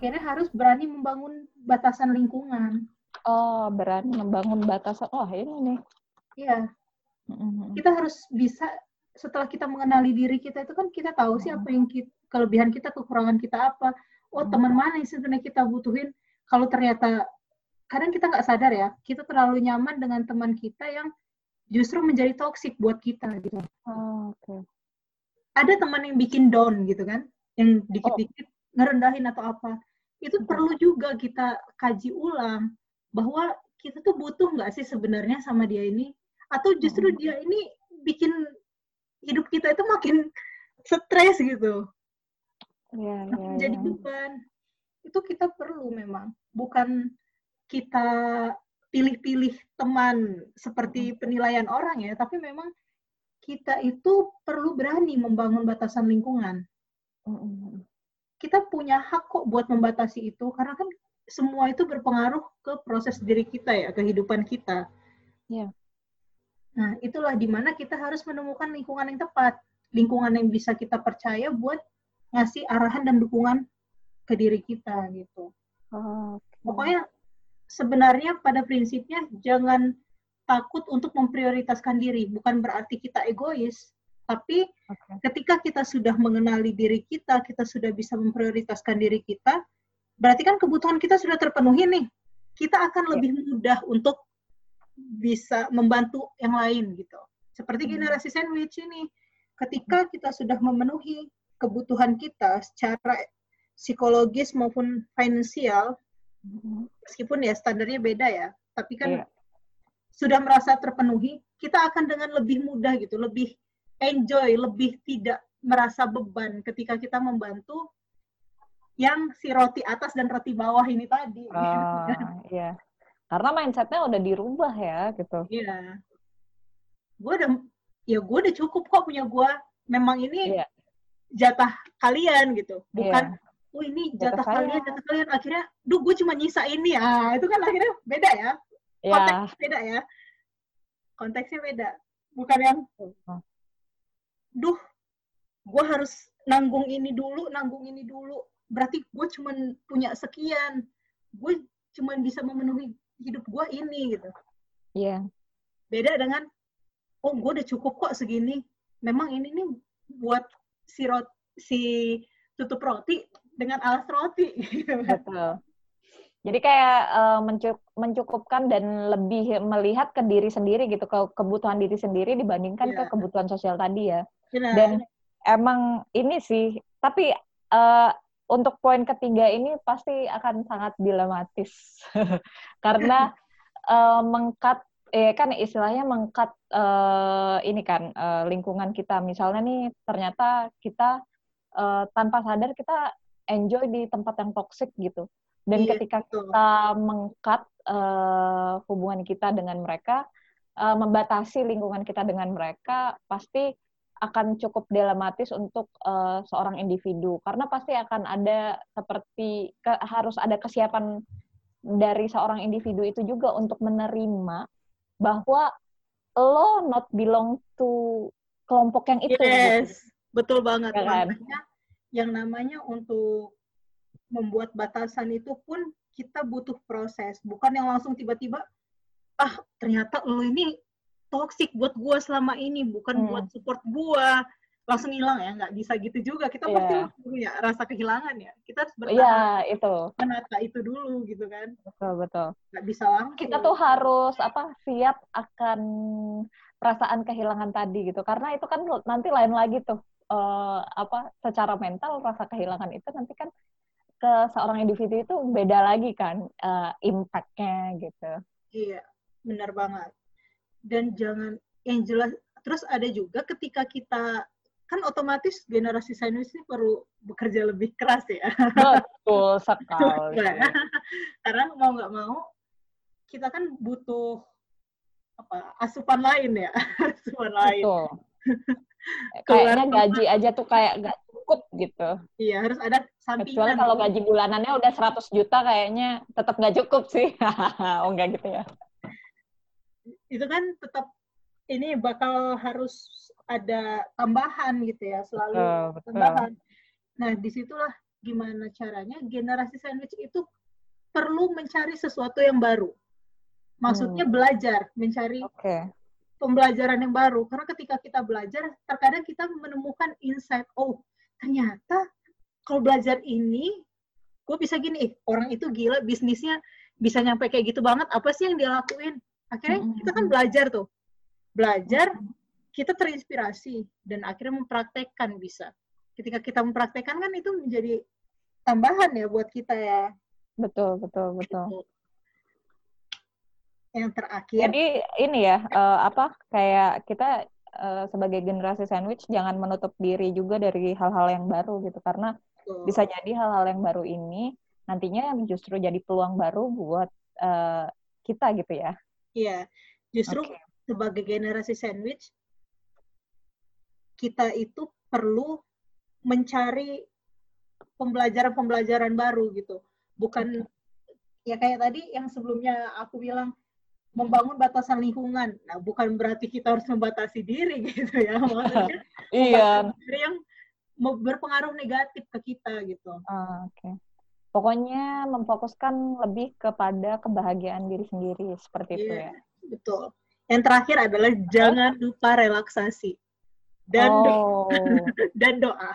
akhirnya harus berani membangun batasan lingkungan. Oh, berani membangun batasan. Wah, ini nih. Iya. Mm-mm. Kita harus bisa setelah kita mengenali diri kita itu kan kita tahu sih apa yang kita, kelebihan kita, kekurangan kita apa. Oh, Hmm. teman mana yang sebenarnya kita butuhin. Kalau ternyata kadang kita nggak sadar ya, kita terlalu nyaman dengan teman kita yang justru menjadi toksik buat kita gitu. Oh, Oke. ada teman yang bikin down gitu kan, yang dikit-dikit ngerendahin atau apa. Itu perlu juga kita kaji ulang bahwa kita tuh butuh nggak sih sebenarnya sama dia ini, atau justru dia ini bikin hidup kita itu makin stres gitu, iya, makin jadi iya. beban. Itu kita perlu memang, bukan kita pilih-pilih teman seperti penilaian orang ya, tapi memang kita itu perlu berani membangun batasan lingkungan. Kita punya hak kok buat membatasi itu, karena kan semua itu berpengaruh ke proses diri kita ya, kehidupan kita. Iya. Nah, itulah di mana kita harus menemukan lingkungan yang tepat, lingkungan yang bisa kita percaya buat ngasih arahan dan dukungan ke diri kita gitu. Oh, oke. Pokoknya sebenarnya pada prinsipnya jangan takut untuk memprioritaskan diri. Bukan berarti kita egois, tapi Oke. ketika kita sudah mengenali diri kita, kita sudah bisa memprioritaskan diri kita, berarti kan kebutuhan kita sudah terpenuhi nih. Kita akan Ya. lebih mudah untuk bisa membantu yang lain gitu. Seperti Hmm. generasi sandwich ini, ketika kita sudah memenuhi kebutuhan kita secara psikologis maupun finansial, Mm-mm. meskipun ya standarnya beda ya, tapi kan Iya. sudah merasa terpenuhi, kita akan dengan lebih mudah gitu, lebih enjoy, lebih tidak merasa beban ketika kita membantu yang si roti atas dan roti bawah ini tadi. Oh, iya. Karena mindsetnya udah dirubah ya, gitu. Iya. Gue udah, ya gue udah cukup kok punya gue. Memang ini Iya. jatah kalian gitu, bukan Iya. oh ini Jatah jatah, kalian, saya." jatah kalian. Akhirnya, duh gue cuma nyisa ini. Ah, itu kan akhirnya beda ya. Iya. Konteksnya beda ya. Konteksnya beda. Bukan yang duh, gue harus nanggung ini dulu, nanggung ini dulu. Berarti gue cuman punya sekian. Gue cuman bisa memenuhi hidup gue ini gitu. Iya. Beda dengan, oh gue udah cukup kok segini. Memang ini nih buat si rot, si tutup roti dengan alas roti. gitu. Betul. Jadi kayak mencu- mencukupkan dan lebih melihat ke diri sendiri gitu, ke kebutuhan diri sendiri dibandingkan ke Iya. kebutuhan sosial tadi ya. Benar. Dan emang ini sih, tapi eh, untuk poin ketiga ini pasti akan sangat dilematis. Karena eh, mengkat eh kan istilahnya mengkat eh, ini kan eh, lingkungan kita. Misalnya nih ternyata kita eh, tanpa sadar kita enjoy di tempat yang toksik gitu. Dan Iya, ketika betul. kita mengkat eh, hubungan kita dengan mereka, eh, membatasi lingkungan kita dengan mereka, pasti akan cukup dilematis untuk eh, seorang individu karena pasti akan ada seperti ke- harus ada kesiapan dari seorang individu itu juga untuk menerima bahwa lo not belong to kelompok yang itu. gitu. Yes, betul banget. Ya kan? Makanya yang namanya untuk membuat batasan itu pun kita butuh proses, bukan yang langsung tiba-tiba ah ternyata lo ini toxic buat gua selama ini, bukan Hmm. buat support gua langsung hilang ya, nggak bisa gitu juga. Kita Iya. pasti punya rasa kehilangan ya. Kita harus Iya, bertahan itu. menata itu dulu gitu kan. Betul, betul. Nggak bisa langsung. Kita tuh harus apa siap akan perasaan kehilangan tadi gitu. Karena itu kan nanti lain lagi tuh eh, apa secara mental rasa kehilangan itu nanti kan ke seorang individu itu beda lagi kan eh, impact-nya gitu. Iya, benar banget. Dan jangan yang jelas terus ada juga ketika kita kan otomatis generasi sandwich ini perlu bekerja lebih keras ya. Betul sekali. Ya. Karena mau nggak mau kita kan butuh apa asupan lain ya, asupan lain. Betul. Kayaknya rumah. gaji aja tuh kayak nggak cukup gitu. Iya, harus ada Kecuali sampingan. kalau gaji bulanannya udah 100 juta kayaknya tetap nggak cukup sih. oh enggak gitu ya. Itu kan tetap ini bakal harus ada tambahan gitu ya, selalu Betul, betul. tambahan. Nah, di situlah gimana caranya generasi sandwich itu perlu mencari sesuatu yang baru. Maksudnya hmm. belajar, mencari okay. pembelajaran yang baru. Karena ketika kita belajar, terkadang kita menemukan insight, oh ternyata kalau belajar ini, gue bisa gini, eh, orang itu gila bisnisnya bisa nyampe kayak gitu banget, apa sih yang dia lakuin? Akhirnya hmm. kita kan belajar tuh. Belajar, kita terinspirasi, dan akhirnya mempraktekkan bisa ketika kita mempraktekkan kan itu menjadi tambahan ya buat kita ya. Betul, betul, betul. Gitu. Yang terakhir. Jadi ini ya, uh, apa kayak kita uh, sebagai generasi sandwich jangan menutup diri juga dari hal-hal yang baru gitu karena betul. bisa jadi hal-hal yang baru ini nantinya justru jadi peluang baru buat uh, kita gitu ya. Iya, justru okay. sebagai generasi sandwich kita itu perlu mencari pembelajaran-pembelajaran baru gitu. Bukan ya kayak tadi yang sebelumnya aku bilang membangun batasan lingkungan. Nah, bukan berarti kita harus membatasi diri gitu ya. Maksudnya iya. diri yang berpengaruh negatif ke kita gitu. Uh, Oke. Okay. Pokoknya memfokuskan lebih kepada kebahagiaan diri sendiri seperti yeah, itu iya, ya. Betul. Yang terakhir adalah jangan lupa relaksasi dan oh. dan doa.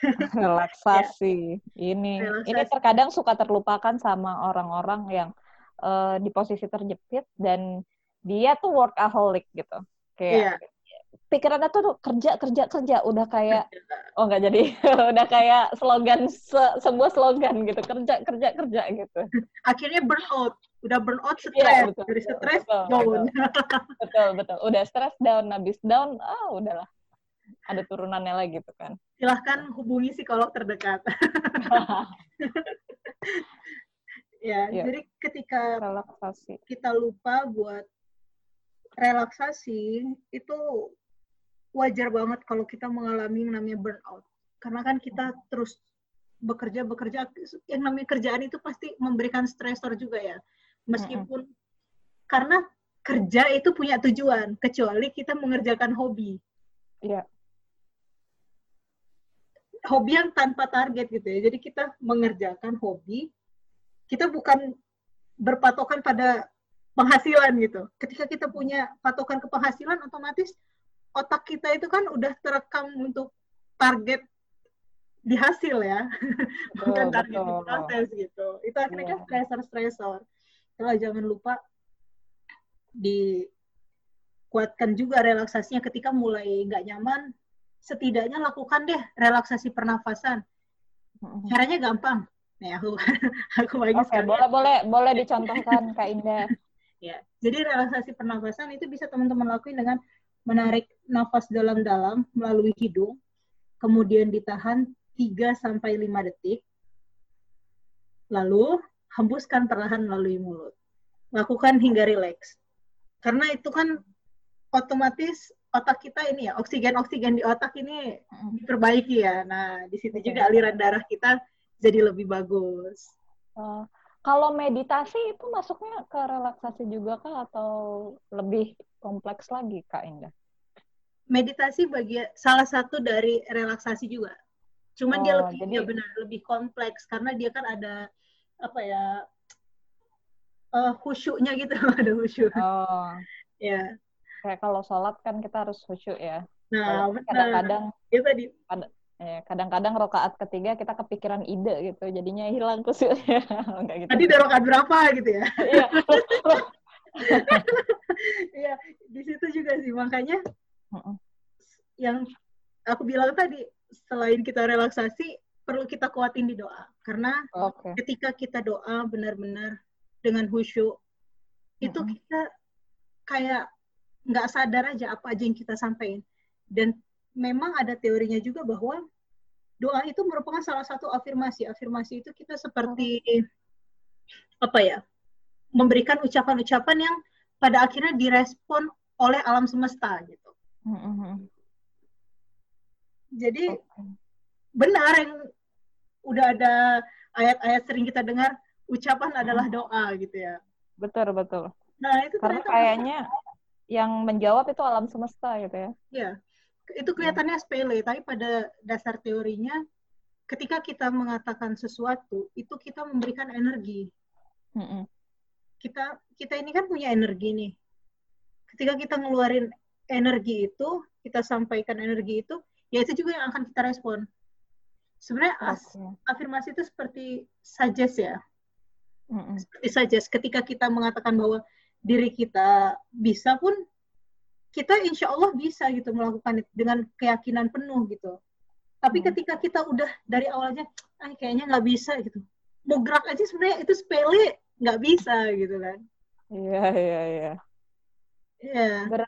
Relaksasi. ya. Ini Relaksasi. ini terkadang suka terlupakan sama orang-orang yang uh, di posisi terjepit dan dia tuh workaholic gitu. Kayak yeah. Pikirannya tuh kerja kerja kerja. Udah kayak oh nggak jadi. Udah kayak slogan se sebuah slogan gitu kerja kerja kerja gitu. Akhirnya burnout. Udah burnout iya, stres. yeah, betul, dari stres down. betul, betul betul. Udah stres down. Habis down ah udahlah. Ada turunannya lagi tuh kan. Silahkan hubungi psikolog terdekat. ya, ya, jadi ketika relaksasi. kita lupa buat relaksasi, itu wajar banget kalau kita mengalami yang namanya burnout. Karena kan kita terus bekerja bekerja yang namanya kerjaan itu pasti memberikan stresor juga ya. Meskipun mm -hmm. karena kerja itu punya tujuan, kecuali kita mengerjakan hobi. Iya hobi yang tanpa target gitu ya. Jadi kita mengerjakan hobi, kita bukan berpatokan pada penghasilan gitu. Ketika kita punya patokan ke penghasilan, otomatis otak kita itu kan udah terekam untuk target di hasil ya, bukan target di proses gitu. Itu akhirnya yeah. kan stressor-stressor. Kalau jangan lupa dikuatkan juga relaksasinya ketika mulai nggak nyaman, setidaknya lakukan deh relaksasi pernafasan. Caranya gampang. Nih aku aku bagi okay, boleh boleh boleh dicontohkan Kak Indah. ya. Jadi relaksasi pernafasan itu bisa teman-teman lakuin dengan menarik nafas dalam-dalam melalui hidung, kemudian ditahan 3 sampai 5 detik. Lalu hembuskan perlahan melalui mulut. Lakukan hingga rileks. Karena itu kan otomatis otak kita ini ya oksigen oksigen di otak ini diperbaiki ya. Nah di situ juga aliran darah kita jadi lebih bagus. Uh, kalau meditasi itu masuknya ke relaksasi juga kah atau lebih kompleks lagi kak Indah? Meditasi bagi salah satu dari relaksasi juga. Cuman oh, dia lebih jadi... ya benar lebih kompleks karena dia kan ada apa ya uh, khusyuknya gitu ada khusyuk. Oh. ya kayak kalau sholat kan kita harus khusyuk ya. Nah, kadang-kadang ya tadi. Ya, kadang-kadang rokaat ketiga kita kepikiran ide gitu, jadinya hilang khusyuknya. gitu. Tadi udah rokaat berapa gitu ya? Iya. Iya, di situ juga sih makanya yang aku bilang tadi selain kita relaksasi perlu kita kuatin di doa karena okay. ketika kita doa benar-benar dengan khusyuk itu kita kayak nggak sadar aja apa aja yang kita sampaikan. Dan memang ada teorinya juga bahwa doa itu merupakan salah satu afirmasi. Afirmasi itu kita seperti apa ya? Memberikan ucapan-ucapan yang pada akhirnya direspon oleh alam semesta gitu. Jadi benar yang udah ada ayat-ayat sering kita dengar ucapan adalah doa gitu ya. Betul betul. Nah itu karena kayaknya yang menjawab itu alam semesta gitu ya. Iya. Itu kelihatannya sepele, tapi pada dasar teorinya ketika kita mengatakan sesuatu itu kita memberikan energi. Kita kita ini kan punya energi nih. Ketika kita ngeluarin energi itu, kita sampaikan energi itu, ya itu juga yang akan kita respon. Sebenarnya okay. afirmasi itu seperti suggest ya. Seperti suggest. Ketika kita mengatakan bahwa diri kita bisa pun, kita insya Allah bisa gitu melakukan itu dengan keyakinan penuh gitu. Tapi hmm. ketika kita udah dari awalnya, ah kayaknya nggak bisa gitu. Mau gerak aja sebenarnya itu sepele, nggak bisa gitu kan. Iya, iya, iya. Iya. Ber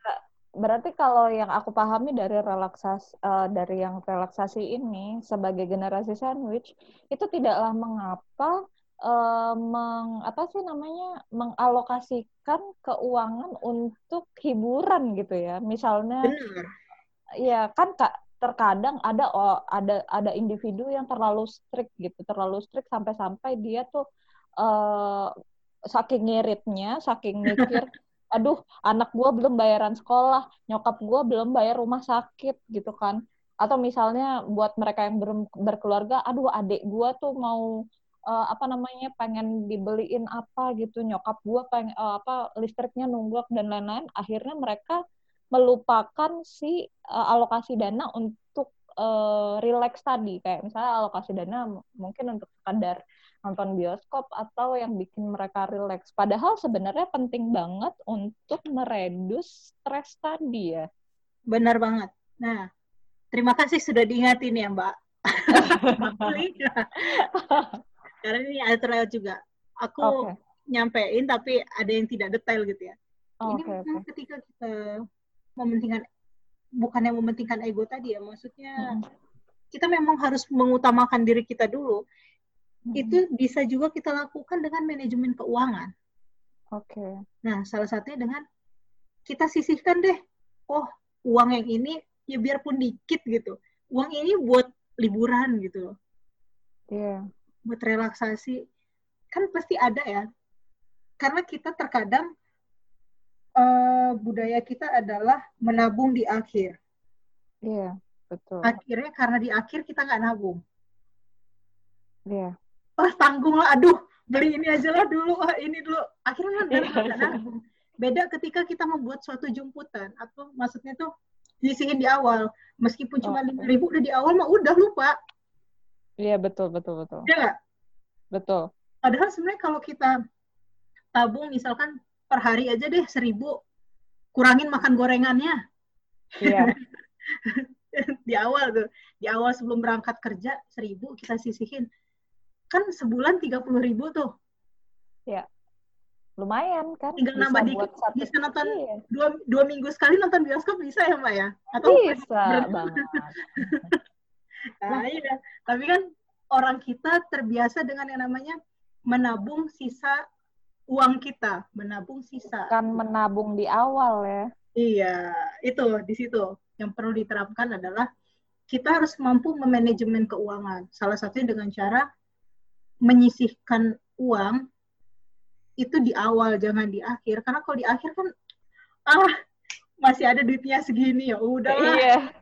berarti kalau yang aku pahami dari relaksasi uh, dari yang relaksasi ini sebagai generasi sandwich itu tidaklah mengapa uh, meng apa sih namanya mengalokasikan keuangan untuk hiburan gitu ya. Misalnya Benar. Ya kan Kak terkadang ada oh, ada ada individu yang terlalu strict gitu, terlalu strict sampai-sampai dia tuh uh, saking ngiritnya, saking mikir, aduh anak gue belum bayaran sekolah, nyokap gue belum bayar rumah sakit gitu kan. Atau misalnya buat mereka yang ber, berkeluarga, aduh adik gue tuh mau uh, apa namanya pengen dibeliin apa gitu, nyokap gue pengen uh, apa listriknya nunggak dan lain-lain. Akhirnya mereka melupakan si uh, alokasi dana untuk uh, relax tadi. Kayak misalnya alokasi dana mungkin untuk sekadar nonton bioskop atau yang bikin mereka relax. Padahal sebenarnya penting banget untuk meredus stres tadi ya. Benar banget. Nah terima kasih sudah diingatin ya mbak karena ini ada juga aku okay. nyampein tapi ada yang tidak detail gitu ya oh, ini okay, okay. ketika kita mementingkan bukan yang mementingkan ego tadi ya maksudnya hmm. kita memang harus mengutamakan diri kita dulu hmm. itu bisa juga kita lakukan dengan manajemen keuangan oke okay. nah salah satunya dengan kita sisihkan deh oh uang yang ini ya biarpun dikit gitu uang ini buat liburan gitu yeah. Buat relaksasi kan pasti ada ya karena kita terkadang uh, budaya kita adalah menabung di akhir. Iya, betul. Akhirnya karena di akhir kita nggak nabung. Iya. Oh, tanggung lah, aduh, beli ini aja lah dulu, oh, ini dulu. Akhirnya nggak yeah. nabung. Beda ketika kita membuat suatu jumputan, atau maksudnya tuh disingin di awal. Meskipun cuma lima ribu udah di awal mah udah lupa. Iya betul betul betul. Iya Betul. Padahal sebenarnya kalau kita tabung misalkan per hari aja deh seribu kurangin makan gorengannya iya. di awal tuh di awal sebelum berangkat kerja seribu kita sisihin kan sebulan tiga puluh ribu tuh ya lumayan kan tinggal bisa nambah dikit satu... bisa nonton iya. dua, dua minggu sekali nonton bioskop bisa ya mbak ya atau bisa banget nah, iya. tapi kan orang kita terbiasa dengan yang namanya menabung sisa uang kita, menabung sisa. Kan menabung di awal ya. Iya, itu di situ yang perlu diterapkan adalah kita harus mampu memanajemen keuangan. Salah satunya dengan cara menyisihkan uang itu di awal, jangan di akhir. Karena kalau di akhir kan ah masih ada duitnya segini ya udah Iya.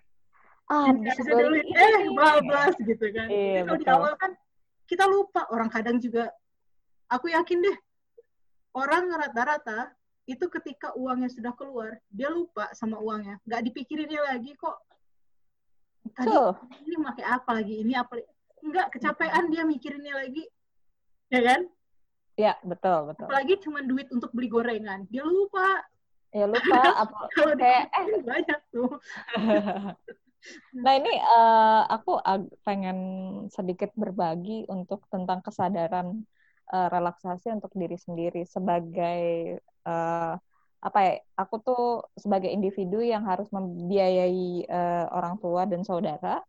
Ah, bisa duit, eh bablas gitu kan. Iya, kalau di awal kan kita lupa. Orang kadang juga aku yakin deh orang rata-rata itu ketika uangnya sudah keluar dia lupa sama uangnya. Nggak dipikirinnya lagi kok. Tadi so. ini pakai apa lagi ini apa nggak kecapean dia mikirinnya lagi. Ya kan? Ya betul betul. Apalagi cuma duit untuk beli gorengan. Dia lupa. Ya lupa. Apa kalau kayak eh. banyak tuh nah ini uh, aku pengen sedikit berbagi untuk tentang kesadaran uh, relaksasi untuk diri sendiri sebagai uh, apa ya aku tuh sebagai individu yang harus membiayai uh, orang tua dan saudara.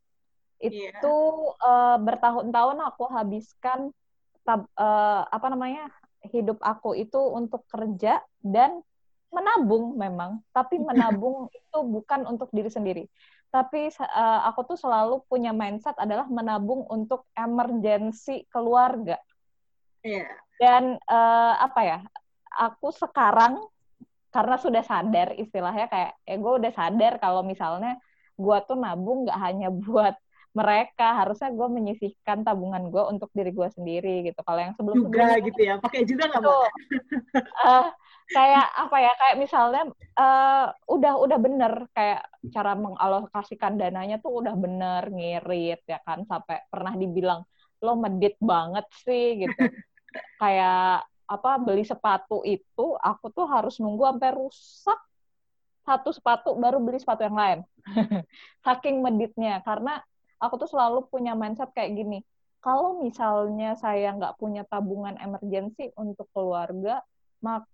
Yeah. itu uh, bertahun-tahun aku habiskan tab, uh, apa namanya hidup aku itu untuk kerja dan menabung memang. Tapi menabung itu bukan untuk diri sendiri tapi uh, aku tuh selalu punya mindset adalah menabung untuk emergensi keluarga Yeah. Dan uh, apa ya? Aku sekarang karena sudah sadar istilahnya kayak, eh gue udah sadar kalau misalnya gue tuh nabung nggak hanya buat mereka harusnya gue menyisihkan tabungan gue untuk diri gue sendiri gitu kalau yang sebelum juga gitu ya pakai juga nggak uh, kayak apa ya kayak misalnya uh, udah udah bener kayak cara mengalokasikan dananya tuh udah bener ngirit ya kan? Sampai pernah dibilang lo medit banget sih gitu. Kayak apa beli sepatu itu aku tuh harus nunggu sampai rusak satu sepatu baru beli sepatu yang lain. Saking meditnya. Karena aku tuh selalu punya mindset kayak gini kalau misalnya saya nggak punya tabungan emergensi untuk keluarga maka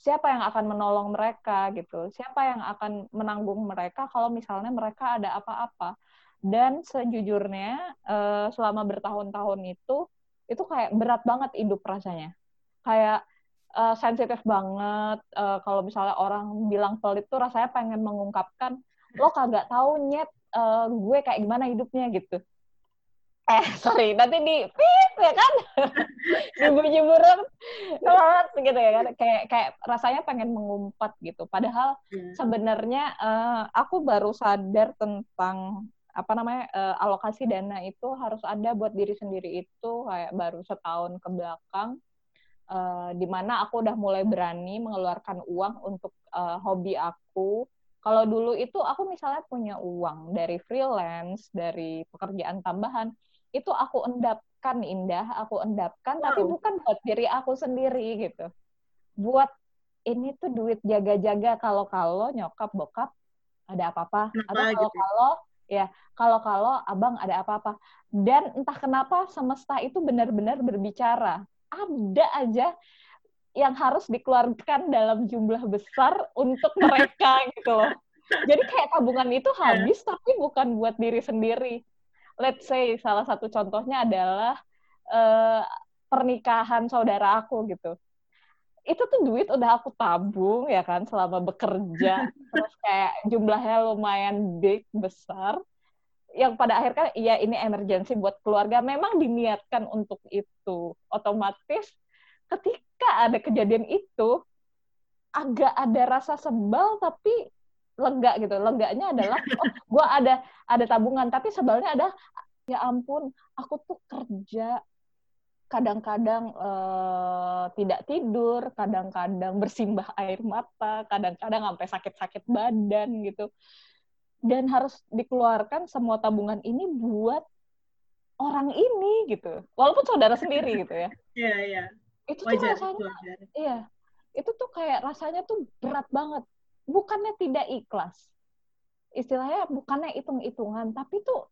siapa yang akan menolong mereka gitu? Siapa yang akan menanggung mereka kalau misalnya mereka ada apa-apa? Dan sejujurnya eh, selama bertahun-tahun itu itu kayak berat banget hidup rasanya. Kayak uh, sensitif banget uh, kalau misalnya orang bilang pelit tuh rasanya pengen mengungkapkan lo kagak tahu nyet uh, gue kayak gimana hidupnya gitu eh sorry nanti di pip ya kan? Jebur-jeburan gitu ya kan? Kayak kayak rasanya pengen mengumpat gitu. Padahal yeah. sebenarnya uh, aku baru sadar tentang apa namanya uh, alokasi dana itu harus ada buat diri sendiri itu kayak baru setahun ke belakang. Uh, di mana aku udah mulai berani mengeluarkan uang untuk uh, hobi aku. Kalau dulu itu aku misalnya punya uang dari freelance, dari pekerjaan tambahan, itu aku endapkan Indah, aku endapkan wow. tapi bukan buat diri aku sendiri gitu. Buat ini tuh duit jaga-jaga kalau-kalau nyokap bokap ada apa-apa atau kalau-kalau gitu. ya kalau-kalau abang ada apa-apa. Dan entah kenapa semesta itu benar-benar berbicara. Ada aja yang harus dikeluarkan dalam jumlah besar untuk mereka gitu loh. Jadi kayak tabungan itu iya. habis tapi bukan buat diri sendiri. Let's say salah satu contohnya adalah uh, pernikahan saudara aku gitu. Itu tuh duit udah aku tabung ya kan selama bekerja. Terus kayak jumlahnya lumayan big, besar. Yang pada akhirnya iya ini emergency buat keluarga. Memang diniatkan untuk itu. Otomatis ketika ada kejadian itu agak ada rasa sebal tapi lega gitu. Leganya adalah oh gue ada ada tabungan. Tapi sebalnya ada ya ampun aku tuh kerja kadang-kadang uh, tidak tidur kadang-kadang bersimbah air mata kadang-kadang sampai sakit-sakit badan gitu. Dan harus dikeluarkan semua tabungan ini buat orang ini gitu. Walaupun saudara sendiri gitu ya. Iya iya. Itu tuh rasanya iya. Itu tuh kayak rasanya tuh berat banget bukannya tidak ikhlas istilahnya bukannya hitung-hitungan tapi tuh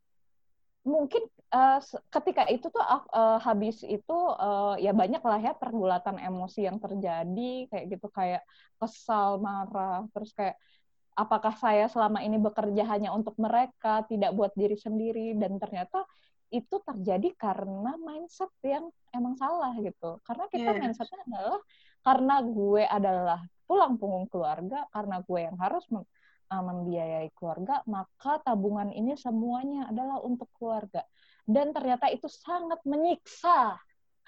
mungkin uh, ketika itu tuh uh, habis itu uh, ya banyak lah ya pergulatan emosi yang terjadi kayak gitu kayak kesal marah terus kayak apakah saya selama ini bekerja hanya untuk mereka tidak buat diri sendiri dan ternyata itu terjadi karena mindset yang emang salah gitu. Karena kita yeah. mindsetnya adalah karena gue adalah tulang punggung keluarga, karena gue yang harus mem uh, membiayai keluarga, maka tabungan ini semuanya adalah untuk keluarga. Dan ternyata itu sangat menyiksa.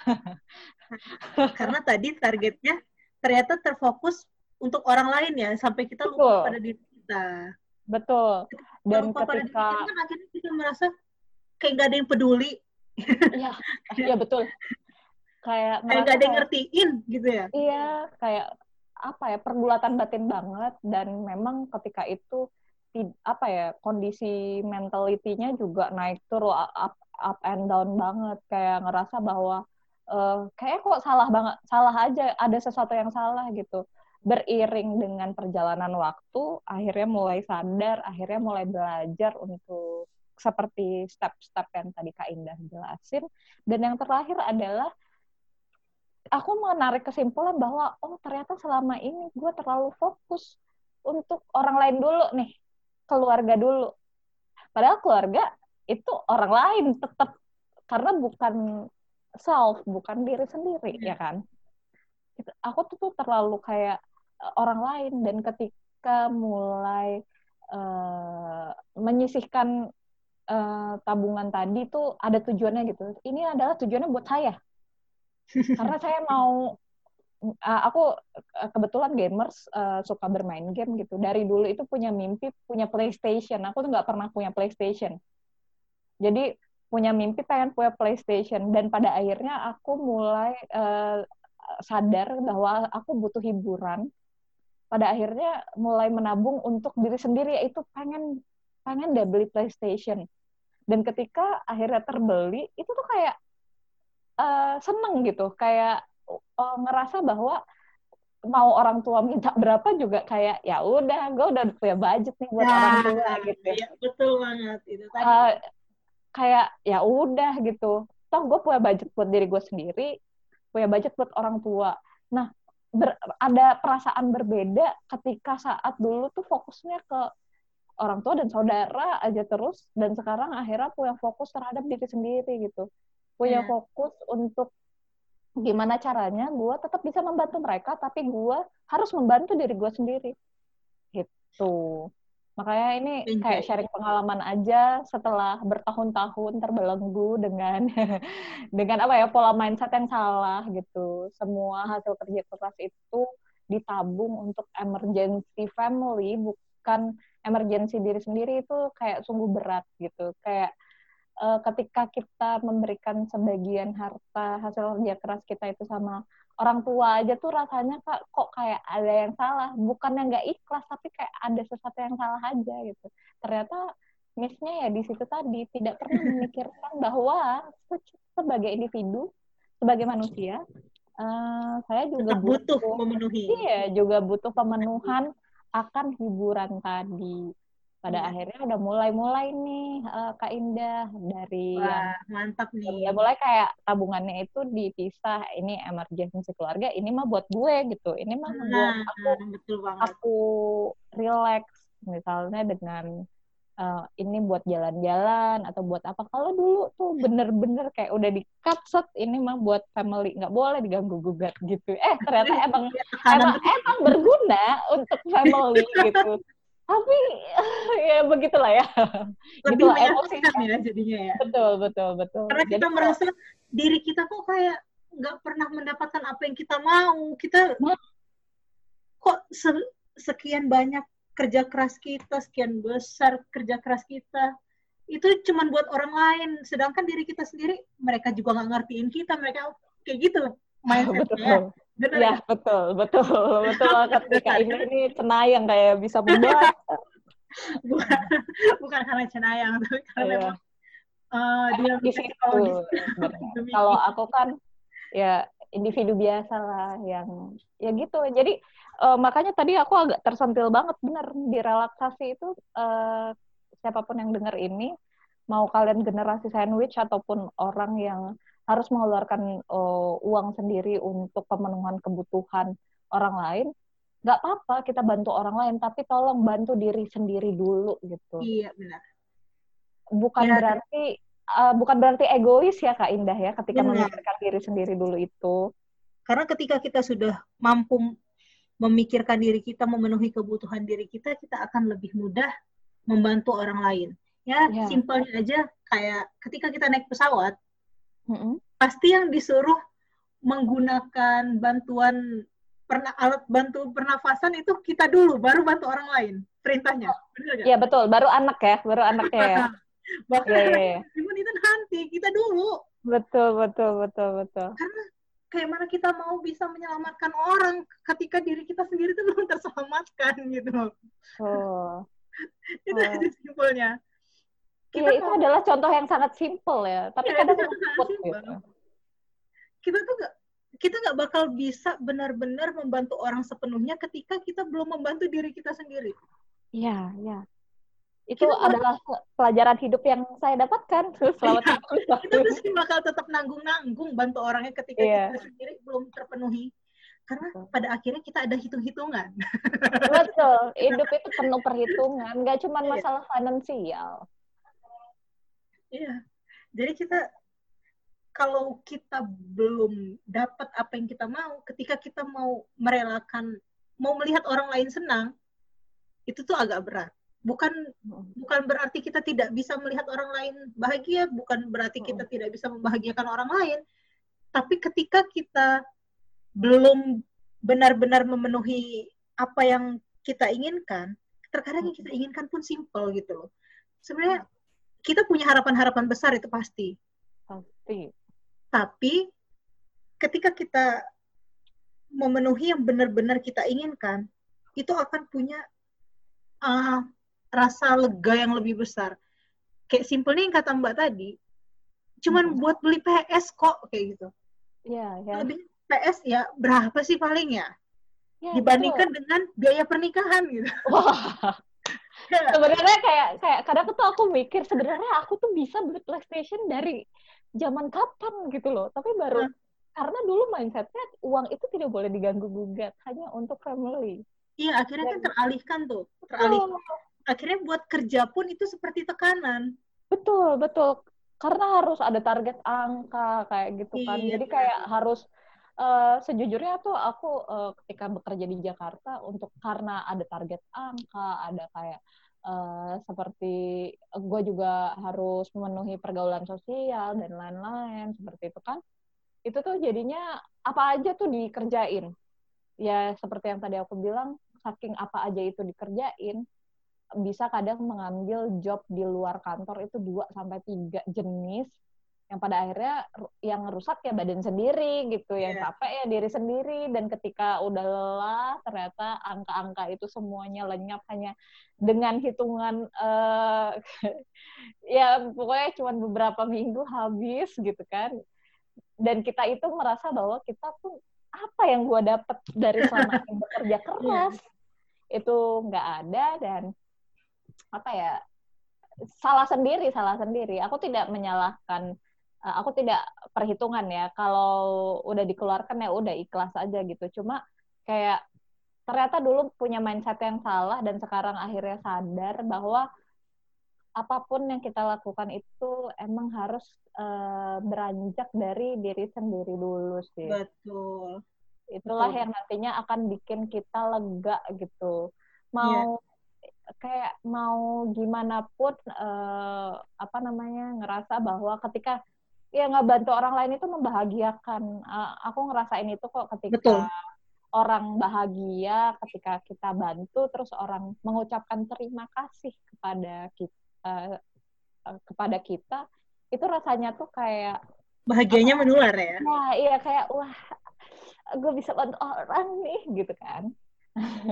karena tadi targetnya ternyata terfokus untuk orang lain ya, sampai kita lupa pada diri kita. Betul. Dan lupa ketika pada diri kita, kan akhirnya kita merasa kayak gak ada yang peduli. Iya, iya betul. Kayak kayak gak ada yang ngertiin gitu ya. Iya, kayak apa ya pergulatan batin banget. Dan memang ketika itu apa ya kondisi mentalitinya juga naik turun up up and down banget. Kayak ngerasa bahwa uh, kayak kok salah banget salah aja ada sesuatu yang salah gitu. Beriring dengan perjalanan waktu akhirnya mulai sadar akhirnya mulai belajar untuk seperti step-step yang tadi Kak Indah jelasin. Dan yang terakhir adalah aku menarik kesimpulan bahwa oh ternyata selama ini gue terlalu fokus untuk orang lain dulu nih, keluarga dulu. Padahal keluarga itu orang lain tetap karena bukan self, bukan diri sendiri, hmm. ya kan? Aku tuh, tuh terlalu kayak eh, orang lain dan ketika mulai uh, menyisihkan uh, tabungan tadi tuh ada tujuannya gitu. Ini adalah tujuannya buat saya. Karena saya mau uh, aku kebetulan gamers uh, suka bermain game gitu. Dari dulu itu punya mimpi punya PlayStation. Aku tuh nggak pernah punya PlayStation. Jadi punya mimpi pengen punya PlayStation dan pada akhirnya aku mulai uh, sadar bahwa aku butuh hiburan. Pada akhirnya mulai menabung untuk diri sendiri yaitu pengen pengen deh beli PlayStation. Dan ketika akhirnya terbeli itu tuh kayak uh, seneng gitu, kayak uh, ngerasa bahwa mau orang tua minta berapa juga kayak ya udah gue udah punya budget nih buat nah, orang tua gitu. ya betul banget. Itu tadi. Uh, kayak ya udah gitu. Toh gue punya budget buat diri gue sendiri punya budget buat orang tua. Nah ber, ada perasaan berbeda ketika saat dulu tuh fokusnya ke orang tua dan saudara aja terus dan sekarang akhirnya punya fokus terhadap diri sendiri gitu punya yeah. fokus untuk gimana caranya gue tetap bisa membantu mereka tapi gue harus membantu diri gue sendiri. Gitu. Makanya ini kayak sharing pengalaman aja setelah bertahun-tahun terbelenggu dengan dengan apa ya pola mindset yang salah gitu. Semua hasil kerja keras itu ditabung untuk emergency family bukan emergency diri sendiri itu kayak sungguh berat gitu. Kayak uh, ketika kita memberikan sebagian harta hasil kerja keras kita itu sama orang tua aja tuh rasanya kak kok kayak ada yang salah? Bukan yang nggak ikhlas tapi kayak ada sesuatu yang salah aja gitu. Ternyata missnya ya di situ tadi tidak pernah memikirkan bahwa sebagai individu sebagai manusia uh, saya juga butuh, butuh memenuhi. iya juga butuh pemenuhan akan hiburan tadi pada hmm. akhirnya udah mulai-mulai nih uh, Kak Indah dari Wah, yang mantap nih. Udah mulai kayak tabungannya itu dipisah. Ini emergency keluarga, ini mah buat gue gitu. Ini mah nah, buat aku betul banget. aku relax misalnya dengan uh, ini buat jalan-jalan atau buat apa. Kalau dulu tuh bener-bener kayak udah di cut set ini mah buat family, nggak boleh diganggu gugat gitu. Eh ternyata emang emang emang berguna untuk family gitu tapi ya begitulah ya. Lebih gitu, menyenangkan ya jadinya ya. Betul betul betul. Karena kita Jadi, merasa diri kita kok kayak nggak pernah mendapatkan apa yang kita mau. Kita kok se sekian banyak kerja keras kita sekian besar kerja keras kita. Itu cuma buat orang lain. Sedangkan diri kita sendiri mereka juga nggak ngertiin kita. Mereka kayak gitu mindsetnya Benar. Ya, betul, betul, betul. Ketika ini ini cenayang kayak bisa membuat. bukan, bukan karena cenayang, tapi karena yeah. memang uh, dia di situ. Kalau aku kan ya individu biasa lah yang ya gitu. Jadi uh, makanya tadi aku agak tersentil banget bener di relaksasi itu uh, siapa pun yang dengar ini mau kalian generasi sandwich ataupun orang yang harus mengeluarkan uh, uang sendiri untuk pemenuhan kebutuhan orang lain, nggak apa-apa kita bantu orang lain, tapi tolong bantu diri sendiri dulu gitu. Iya benar. Bukan ya. berarti uh, bukan berarti egois ya Kak Indah ya ketika memikirkan diri sendiri dulu itu. Karena ketika kita sudah mampu memikirkan diri kita, memenuhi kebutuhan diri kita, kita akan lebih mudah membantu orang lain. Ya, ya. simpelnya aja kayak ketika kita naik pesawat, mm-hmm. pasti yang disuruh menggunakan bantuan perna alat bantu pernafasan itu kita dulu, baru bantu orang lain perintahnya. Iya betul, baru anak ya, baru anaknya ya. Bahkan yeah, yeah. itu nanti kita dulu. Betul betul betul betul. Karena kayak mana kita mau bisa menyelamatkan orang ketika diri kita sendiri itu belum terselamatkan gitu. Oh. itu oh. aja simpelnya kita ya, itu adalah contoh yang sangat simpel ya, tapi ya, kadang luput gitu. Kita tuh gak kita nggak bakal bisa benar-benar membantu orang sepenuhnya ketika kita belum membantu diri kita sendiri. Iya, iya. Itu kita adalah pelajaran hidup yang saya dapatkan selama ya, Kita pasti bakal tetap nanggung-nanggung bantu orangnya ketika yeah. kita sendiri belum terpenuhi. Karena pada akhirnya kita ada hitung-hitungan. Betul. Hidup itu penuh perhitungan, nggak cuma iya. masalah finansial. Iya. Jadi kita kalau kita belum dapat apa yang kita mau, ketika kita mau merelakan, mau melihat orang lain senang, itu tuh agak berat. Bukan bukan berarti kita tidak bisa melihat orang lain bahagia, bukan berarti kita tidak bisa membahagiakan orang lain, tapi ketika kita belum benar-benar memenuhi apa yang kita inginkan, terkadang yang kita inginkan pun simple gitu loh. Sebenarnya kita punya harapan-harapan besar itu pasti. Pasti. Tapi ketika kita memenuhi yang benar-benar kita inginkan, itu akan punya uh, rasa lega yang lebih besar. Kayak simpelnya yang kata Mbak tadi, cuman hmm. buat beli PS kok kayak gitu. Iya, ya. Lebih PS ya berapa sih paling ya? ya Dibandingkan betul. dengan biaya pernikahan gitu. Wah. Sebenarnya kayak kayak kadang tuh aku mikir sebenarnya aku tuh bisa beli PlayStation dari zaman kapan gitu loh. Tapi baru hmm. karena dulu mindsetnya uang itu tidak boleh diganggu gugat hanya untuk family. Iya, akhirnya kan teralihkan tuh, teralihkan. Oh. Akhirnya buat kerja pun itu seperti tekanan. Betul, betul. Karena harus ada target angka kayak gitu kan. Iya. Jadi kayak harus uh, sejujurnya tuh aku uh, ketika bekerja di Jakarta untuk karena ada target angka, ada kayak uh, seperti gue juga harus memenuhi pergaulan sosial dan lain-lain seperti itu kan. Itu tuh jadinya apa aja tuh dikerjain. Ya seperti yang tadi aku bilang saking apa aja itu dikerjain bisa kadang mengambil job di luar kantor itu dua sampai tiga jenis yang pada akhirnya yang rusak ya badan sendiri gitu yang yeah. capek ya diri sendiri. Dan ketika udah lelah ternyata angka-angka itu semuanya lenyap hanya dengan hitungan uh, ya pokoknya cuma beberapa minggu habis gitu kan. Dan kita itu merasa bahwa kita tuh apa yang gue dapet dari selama bekerja keras yeah itu nggak ada dan apa ya salah sendiri salah sendiri. Aku tidak menyalahkan aku tidak perhitungan ya kalau udah dikeluarkan ya udah ikhlas aja gitu cuma kayak ternyata dulu punya mindset yang salah dan sekarang akhirnya sadar bahwa apa pun yang kita lakukan itu emang harus uh, beranjak dari diri sendiri dulu sih. Betul itulah Betul. yang nantinya akan bikin kita lega gitu mau yeah. kayak mau gimana pun uh, apa namanya ngerasa bahwa ketika ya nggak bantu orang lain itu membahagiakan. Uh, aku ngerasain itu kok ketika Betul. orang bahagia ketika kita bantu terus orang mengucapkan terima kasih kepada kita uh, kepada kita itu rasanya tuh kayak bahagianya menular ya? Nah iya kayak wah gue bisa bantu orang nih gitu kan.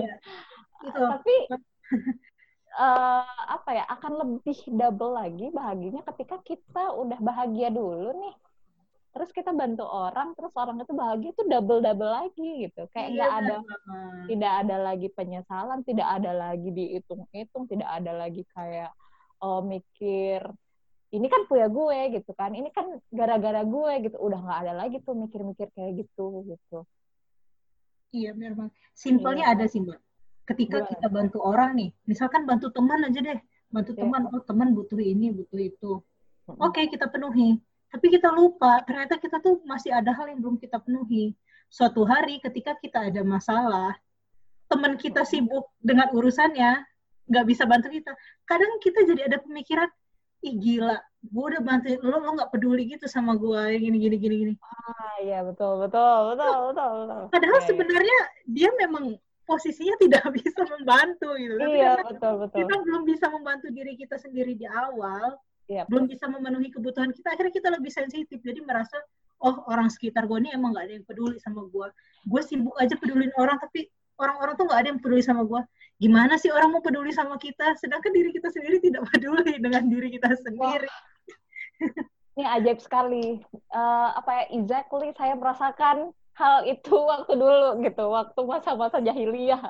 Ya, gitu. tapi uh, apa ya akan lebih double lagi bahagianya ketika kita udah bahagia dulu nih. Terus kita bantu orang terus orang itu bahagia itu double double lagi gitu. Kayak nggak ya, ada bener. tidak ada lagi penyesalan tidak ada lagi dihitung-hitung tidak ada lagi kayak oh mikir ini kan punya gue gitu kan. Ini kan gara-gara gue gitu. Udah nggak ada lagi tuh mikir-mikir kayak gitu gitu. Iya memang simpelnya iya. ada sih mbak ketika iya. kita bantu orang nih misalkan bantu teman aja deh bantu iya. teman oh teman butuh ini butuh itu oke okay, kita penuhi tapi kita lupa ternyata kita tuh masih ada hal yang belum kita penuhi suatu hari ketika kita ada masalah teman kita sibuk dengan urusannya nggak bisa bantu kita kadang kita jadi ada pemikiran ih gila gue udah bantuin lo lo nggak peduli gitu sama gue yang gini gini gini gini ah iya betul betul betul betul, betul. padahal ya, sebenarnya ya. dia memang posisinya tidak bisa membantu gitu. Tapi iya betul betul. kita belum bisa membantu diri kita sendiri di awal iya, belum bisa memenuhi kebutuhan kita akhirnya kita lebih sensitif. Jadi merasa oh orang sekitar gue ini emang gak ada yang peduli sama gue gue sibuk aja pedulin orang tapi orang-orang tuh gak ada yang peduli sama gue gimana sih orang mau peduli sama kita? Sedangkan diri kita sendiri tidak peduli dengan diri kita sendiri. Ini ajaib sekali. Uh, apa ya exactly saya merasakan hal itu waktu dulu gitu waktu masa-masa jahiliyah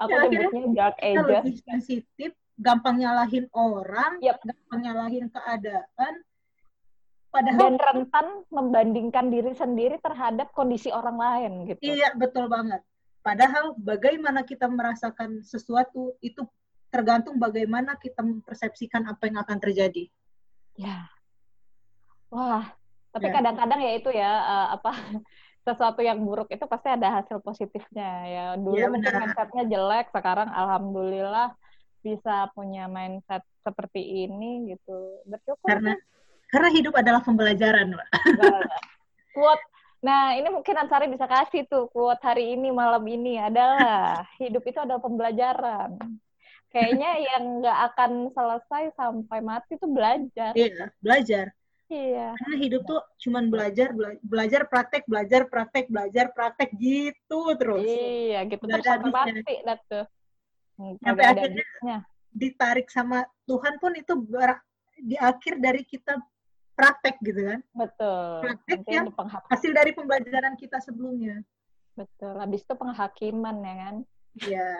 aku ya, nyebutnya dark ages lebih sensitif gampang nyalahin orang yep. gampang nyalahin keadaan padahal dan rentan membandingkan diri sendiri terhadap kondisi orang lain gitu iya betul banget Padahal bagaimana kita merasakan sesuatu itu tergantung bagaimana kita mempersepsikan apa yang akan terjadi. Ya. Wah, tapi ya. kadang-kadang ya. ya itu ya uh, apa sesuatu yang buruk itu pasti ada hasil positifnya ya. Dulu ya, mungkin mindsetnya jelek, sekarang alhamdulillah bisa punya mindset seperti ini gitu. Bersyukur. Karena karena hidup adalah pembelajaran, Mbak. Quote Nah, ini mungkin Ansari bisa kasih tuh quote hari ini, malam ini adalah hidup itu adalah pembelajaran. Kayaknya yang nggak akan selesai sampai mati itu belajar. Iya, belajar. Iya. Karena hidup tuh cuman belajar, bela- belajar praktek, belajar praktek, belajar praktek gitu terus. Iya, gitu terus sampai mati dah tuh. Hmm, Sampai akhirnya habisnya. Ditarik sama Tuhan pun itu di akhir dari kita praktek gitu kan. Betul. Praktek Nanti yang Hasil dari pembelajaran kita sebelumnya. Betul. Habis itu penghakiman ya kan. Iya.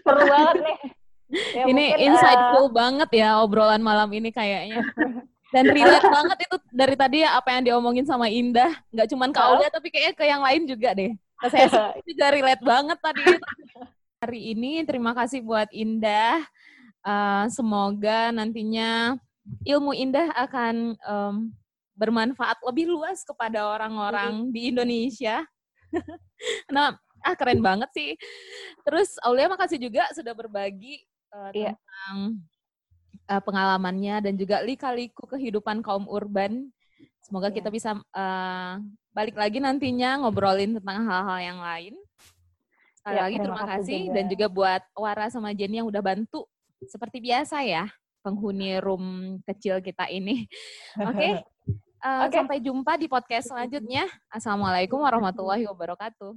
Seru banget nih. Ya, ini mungkin, insightful banget ya obrolan malam ini kayaknya. Dan relate banget itu dari tadi ya apa yang diomongin sama Indah. Nggak cuma ke? Aulia tapi kayaknya ke yang lain juga deh. Ke saya juga relate banget tadi itu. Hari ini terima kasih buat Indah. Eh, semoga nantinya ilmu Indah akan em, bermanfaat lebih luas kepada orang-orang di Indonesia. nah, ah keren banget sih. Terus Aulia makasih juga sudah berbagi eh, Iya. tentang eh, pengalamannya dan juga lika-liku kehidupan kaum urban. Semoga Iya. kita bisa eh, balik lagi nantinya ngobrolin tentang hal-hal yang lain. Sekali Iya, lagi terima terima kasih juga. dan juga buat Wara sama Jenny yang udah bantu seperti biasa ya penghuni room kecil kita ini. Oke. Eh, Oke. Sampai jumpa di podcast selanjutnya. Assalamualaikum warahmatullahi wabarakatuh.